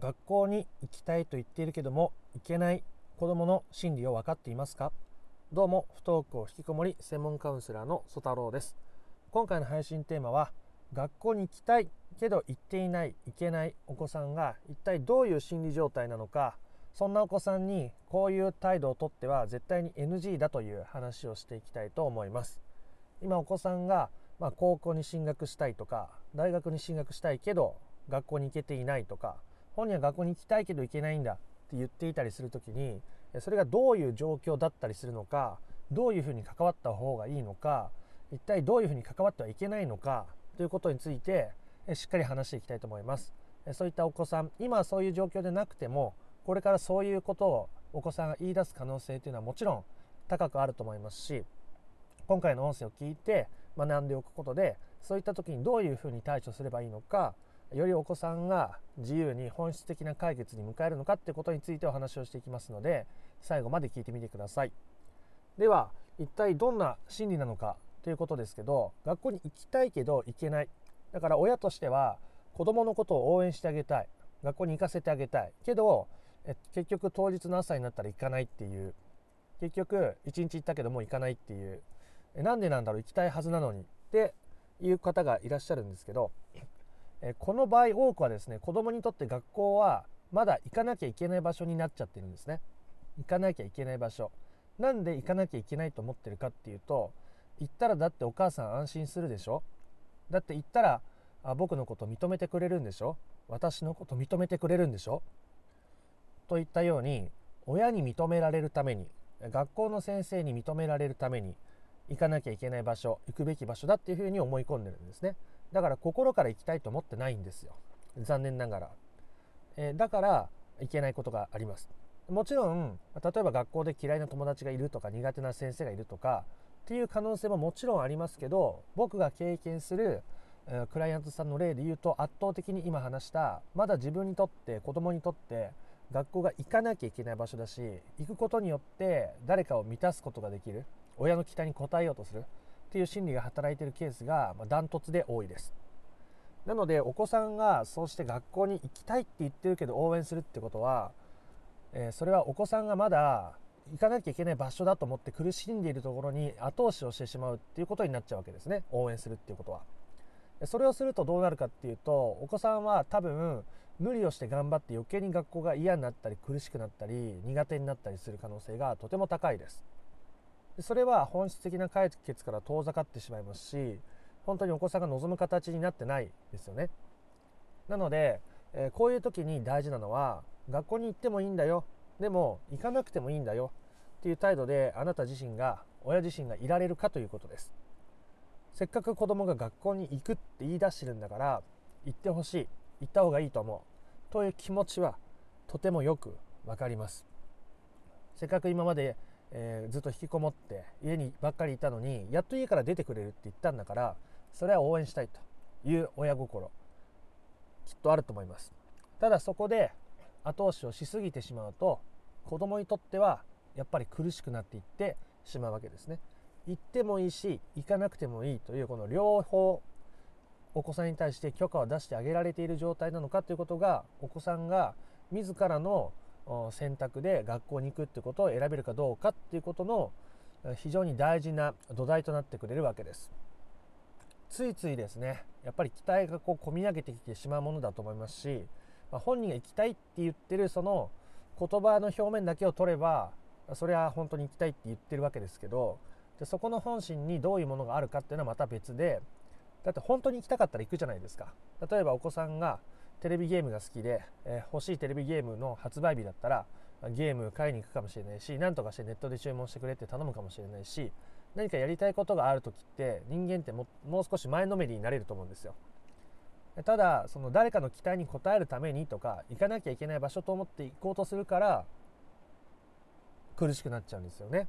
学校に行きたいと言っているけども行けない子どもの心理を分かっていますか？どうも不登校引きこもり専門カウンセラーの曽太郎です。今回の配信テーマは学校に行きたいけど行っていない行けないお子さんが一体どういう心理状態なのか？そんなお子さんにこういう態度をとっては絶対に NG だという話をしていきたいと思います。今お子さんがまあ、高校に進学したいとか大学に進学したいけど学校に行けていないとか本人は学校に行きたいけど行けないんだって言っていたりする時にそれがどういう状況だったりするのかどういうふうに関わった方がいいのか一体どういうふうに関わってはいけないのかということについてしっかり話していきたいと思います。そういったお子さん今はそういう状況でなくてもこれからそういうことをお子さんが言い出す可能性というのはもちろん高くあると思いますし今回の音声を聞いて学んでおくことでそういった時にどういうふうに対処すればいいのかよりお子さんが自由に本質的な解決に迎えるのかってことについてお話をしていきますので最後まで聞いてみてください。では一体どんな心理なのかということですけど学校に行きたいけど行けない。だから親としては子どものことを応援してあげたい。学校に行かせてあげたい。けどえ結局当日の朝になったら行かないっていう。結局一日行ったけどもう行かないっていう。なんでなんだろう？行きたいはずなのに。っていう方がいらっしゃるんですけどこの場合多くはですね子供にとって学校はまだ行かなきゃいけない場所になっちゃってるんですね。行かなきゃいけない場所。なんで行かなきゃいけないと思ってるかっていうと行ったらだってお母さん安心するでしょ？だって行ったらあ僕のこと認めてくれるんでしょ？私のこと認めてくれるんでしょ？といったように親に認められるために学校の先生に認められるために行かなきゃいけない場所行くべき場所だっていうふうに思い込んでるんですね。だから心から行きたいと思ってないんですよ。残念ながら、えー、だから行けないことがあります。もちろん例えば学校で嫌いな友達がいるとか苦手な先生がいるとかっていう可能性ももちろんありますけど僕が経験するクライアントさんの例で言うと圧倒的に今話したまだ自分にとって子供にとって学校が行かなきゃいけない場所だし行くことによって誰かを満たすことができる。親の期待に応えようとする。っていう心理が働いてるケースがダントツで多いです。なのでお子さんがそうして学校に行きたいって言ってるけど応援するってことは、えー、それはお子さんがまだ行かなきゃいけない場所だと思って苦しんでいるところに後押しをしてしまうっていうことになっちゃうわけですね。応援するっていうことは。それをするとどうなるかっていうとお子さんは多分無理をして頑張って余計に学校が嫌になったり苦しくなったり苦手になったりする可能性がとても高いです。それは本質的な解決から遠ざかってしまいますし本当にお子さんが望む形になってないですよね。なので、えー、こういう時に大事なのは学校に行ってもいいんだよ。でも行かなくてもいいんだよ。っていう態度であなた自身が親自身がいられるかということです。せっかく子供が学校に行くって言い出してるんだから行ってほしい。行った方がいいと思う。という気持ちはとてもよくわかります。せっかく今までえー、ずっと引きこもって家にばっかりいたのにやっと家から出てくれるって言ったんだからそれは応援したいという親心きっとあると思います。ただそこで後押しをしすぎてしまうと子供にとってはやっぱり苦しくなっていってしまうわけですね。行ってもいいし行かなくてもいいというこの両方お子さんに対して許可を出してあげられている状態なのかということがお子さんが自らの選択で学校に行くってことを選べるかどうかっていうことの非常に大事な土台となってくれるわけです。ついついですねやっぱり期待がこう込み上げてきてしまうものだと思いますし、まあ、本人が行きたいって言ってるその言葉の表面だけを取ればそれは本当に行きたいって言ってるわけですけどでそこの本心にどういうものがあるかっていうのはまた別でだって本当に行きたかったら行くじゃないですか。例えばお子さんがテレビゲームが好きで、え、欲しいテレビゲームの発売日だったらゲーム買いに行くかもしれないし何とかしてネットで注文してくれって頼むかもしれないし何かやりたいことがある時って人間ってももう少し前のめりになれると思うんですよ。ただその誰かの期待に応えるためにとか行かなきゃいけない場所と思って行こうとするから苦しくなっちゃうんですよね。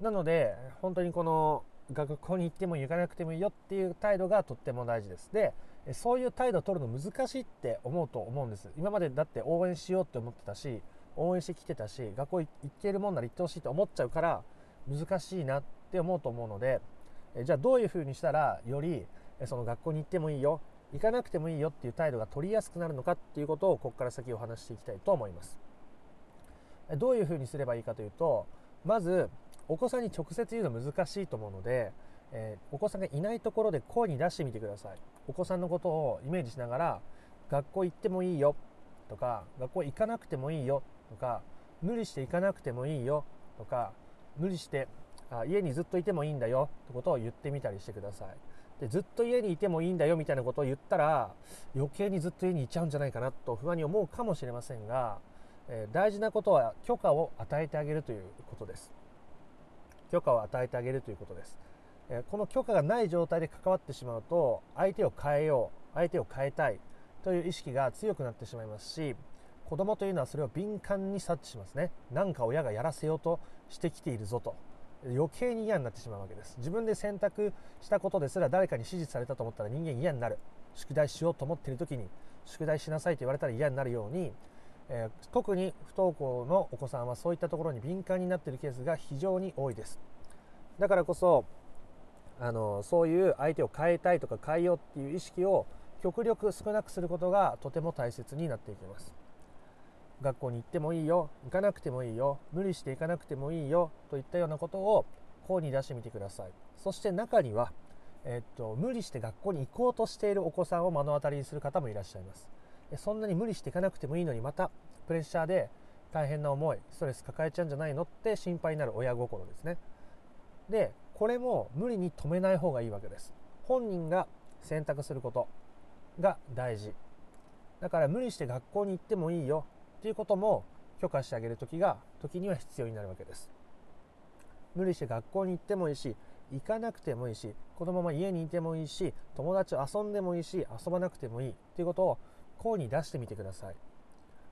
なので本当にこの学校に行っても行かなくてもいいよっていう態度がとっても大事です。でそういう態度を取るの難しいって思うと思うんです。今までだって応援しようって思ってたし応援してきてたし学校行けるもんなら行ってほしいと思っちゃうから難しいなって思うと思うのでじゃあどういうふうにしたらよりその学校に行ってもいいよ行かなくてもいいよっていう態度が取りやすくなるのかっていうことをここから先お話していきたいと思います。どういうふうにすればいいかというとまずお子さんに直接言うの難しいと思うので、えー、お子さんがいないところで声に出してみてください。お子さんのことをイメージしながら学校行ってもいいよとか学校行かなくてもいいよとか無理して行かなくてもいいよとか無理してあ家にずっといてもいいんだよってことを言ってみたりしてください。でずっと家にいてもいいんだよみたいなことを言ったら余計にずっと家にいちゃうんじゃないかなと不安に思うかもしれませんが、えー、大事なことは許可を与えてあげるということです。許可を与えてあげるということです、え、この許可がない状態で関わってしまうと相手を変えよう相手を変えたいという意識が強くなってしまいますし子供というのはそれを敏感に察知しますね。何か親がやらせようとしてきているぞと。余計に嫌になってしまうわけです。自分で選択したことですら誰かに指示されたと思ったら人間嫌になる。宿題しようと思っている時に宿題しなさいと言われたら嫌になるように、えー、特に不登校のお子さんはそういったところに敏感になっているケースが非常に多いです。だからこそあのそういう相手を変えたいとか変えようっていう意識を極力少なくすることがとても大切になっていきます。学校に行ってもいいよ。行かなくてもいいよ。無理して行かなくてもいいよ。といったようなことを声に出してみてください。そして中には、えっと、無理して学校に行こうとしているお子さんを目の当たりにする方もいらっしゃいます。そんなに無理していかなくてもいいのにまたプレッシャーで大変な思いストレス抱えちゃうんじゃないのって心配になる親心ですね。でこれも無理に止めない方がいいわけです。本人が選択することが大事。だから無理して学校に行ってもいいよ。っていうことも許可してあげる時が時には必要になるわけです。無理して学校に行ってもいいし行かなくてもいいしこのまま家にいてもいいし友達と遊んでもいいし遊ばなくてもいい。っていうことを声に出してみてください。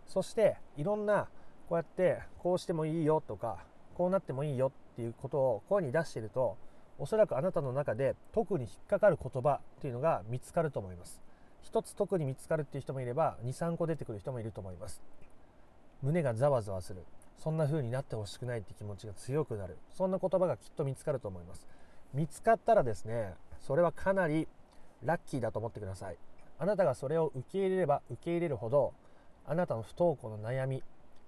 そしていろんなこうやってこうしてもいいよとかこうなってもいいよっていうことを声に出しているとおそらくあなたの中で特に引っかかる言葉っていうのが見つかると思います。一つ特に見つかるっていう人もいれば23個出てくる人もいると思います。胸がざわざわする。そんな風になってほしくないって気持ちが強くなる。そんな言葉がきっと見つかると思います。見つかったらですねそれはかなりラッキーだと思ってください。あなたがそれを受け入れれば受け入れるほどあなたの不登校の悩み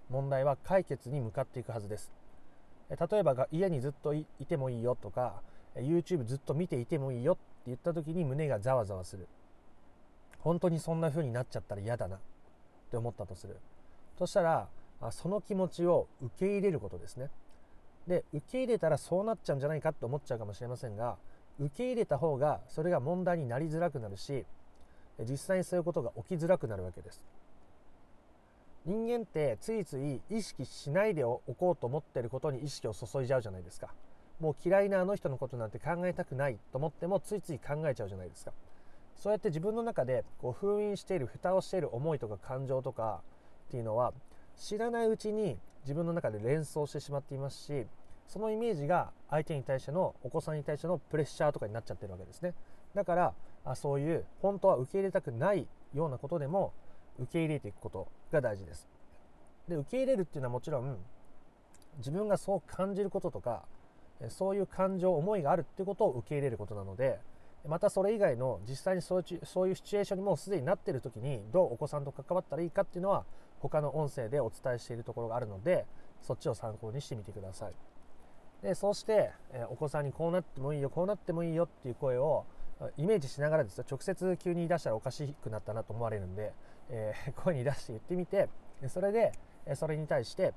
問題は解決に向かっていくはずです。例えば家にずっといてもいいよとか YouTube ずっと見ていてもいいよって言った時に胸がざわざわする。本当にそんな風になっちゃったら嫌だな。って思ったとする。そしたらその気持ちを受け入れることですね。で受け入れたらそうなっちゃうんじゃないかって思っちゃうかもしれませんが受け入れた方がそれが問題になりづらくなるし実際にそういうことが起きづらくなるわけです。人間ってついつい意識しないでおこうと思ってることに意識を注いじゃうじゃないですか。もう嫌いなあの人のことなんて考えたくないと思ってもついつい考えちゃうじゃないですか。そうやって自分の中でこう封印している蓋をしている思いとか感情とかっていうのは知らないうちに自分の中で連想してしまっていますしそのイメージが相手に対してのお子さんに対してのプレッシャーとかになっちゃってるわけですね。だからあそういう本当は受け入れたくないようなことでも受け入れていくことが大事です。で受け入れるっていうのはもちろん自分がそう感じることとかそういう感情思いがあるっていうことを受け入れることなのでまたそれ以外の実際にそういうシチュエーションにもうすでになっている時にどうお子さんと関わったらいいかっていうのは他の音声でお伝えしているところがあるのでそっちを参考にしてみてください。でそうして、えお子さんにこうなってもいいよこうなってもいいよっていう声をイメージしながらですよ。直接急に言い出したらおかしくなったなと思われるんで、えー、声に出して言ってみてそれでそれに対して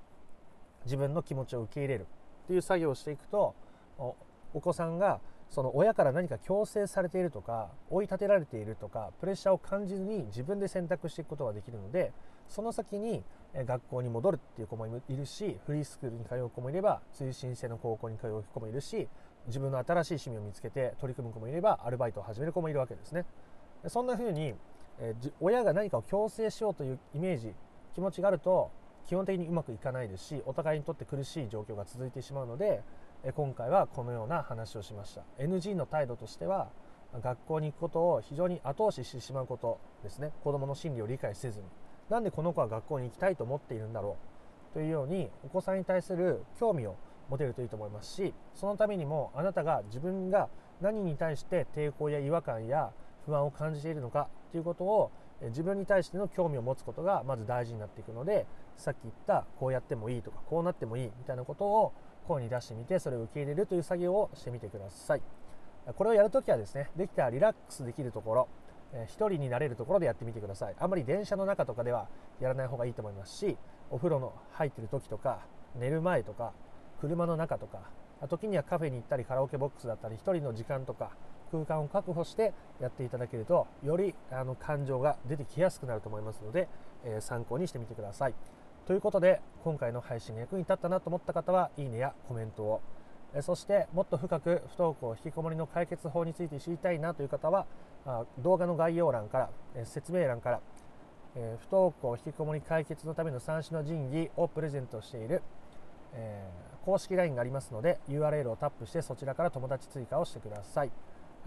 自分の気持ちを受け入れるっていう作業をしていくとお子さんがその親から何か強制されているとか追い立てられているとかプレッシャーを感じずに自分で選択していくことができるのでその先に学校に戻るっていう子もいるしフリースクールに通う子もいれば通信制の高校に通う子もいるし自分の新しい趣味を見つけて取り組む子もいればアルバイトを始める子もいるわけですね。そんな風に、え親が何かを強制しようというイメージ気持ちがあると基本的にうまくいかないですしお互いにとって苦しい状況が続いてしまうのでえ今回はこのような話をしました。NG の態度としては学校に行くことを非常に後押ししてしまうことですね。子どもの心理を理解せずに。なんでこの子は学校に行きたいと思っているんだろう？というようにお子さんに対する興味を持てるといいと思いますしそのためにもあなたが自分が何に対して抵抗や違和感や不安を感じているのかっていうことを自分に対しての興味を持つことがまず大事になっていくのでさっき言ったこうやってもいいとかこうなってもいいみたいなことを声に出してみてそれを受け入れるという作業をしてみてください。これをやるときはですねできたらリラックスできるところ一人になれるところでやってみてください。あんまり電車の中とかではやらない方がいいと思いますしお風呂の入ってる時とか寝る前とか車の中とか時にはカフェに行ったりカラオケボックスだったり1人の時間とか空間を確保してやっていただけるとよりあの感情が出てきやすくなると思いますので、えー、参考にしてみてください。ということで今回の配信が役に立ったなと思った方はいいねやコメントをそしてもっと深く不登校引きこもりの解決法について知りたいなという方は動画の概要欄から説明欄から不登校引きこもり解決のための三種の神器をプレゼントしているえ公式 LINE がありますので URL をタップしてそちらから友達追加をしてください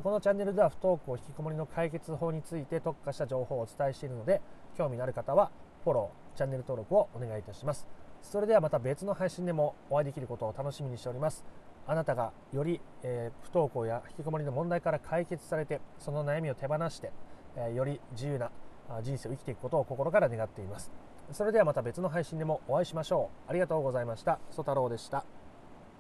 このチャンネルでは不登校引きこもりの解決法について特化した情報をお伝えしているので興味のある方はフォローチャンネル登録をお願いいたします。それではまた別の配信でもお会いできることを楽しみにしております。あなたがより、えー、不登校や引きこもりの問題から解決されてその悩みを手放して、えー、より自由な人生を生きていくことを心から願っています。それではまた別の配信でもお会いしましょう。ありがとうございました。ソ太郎でした。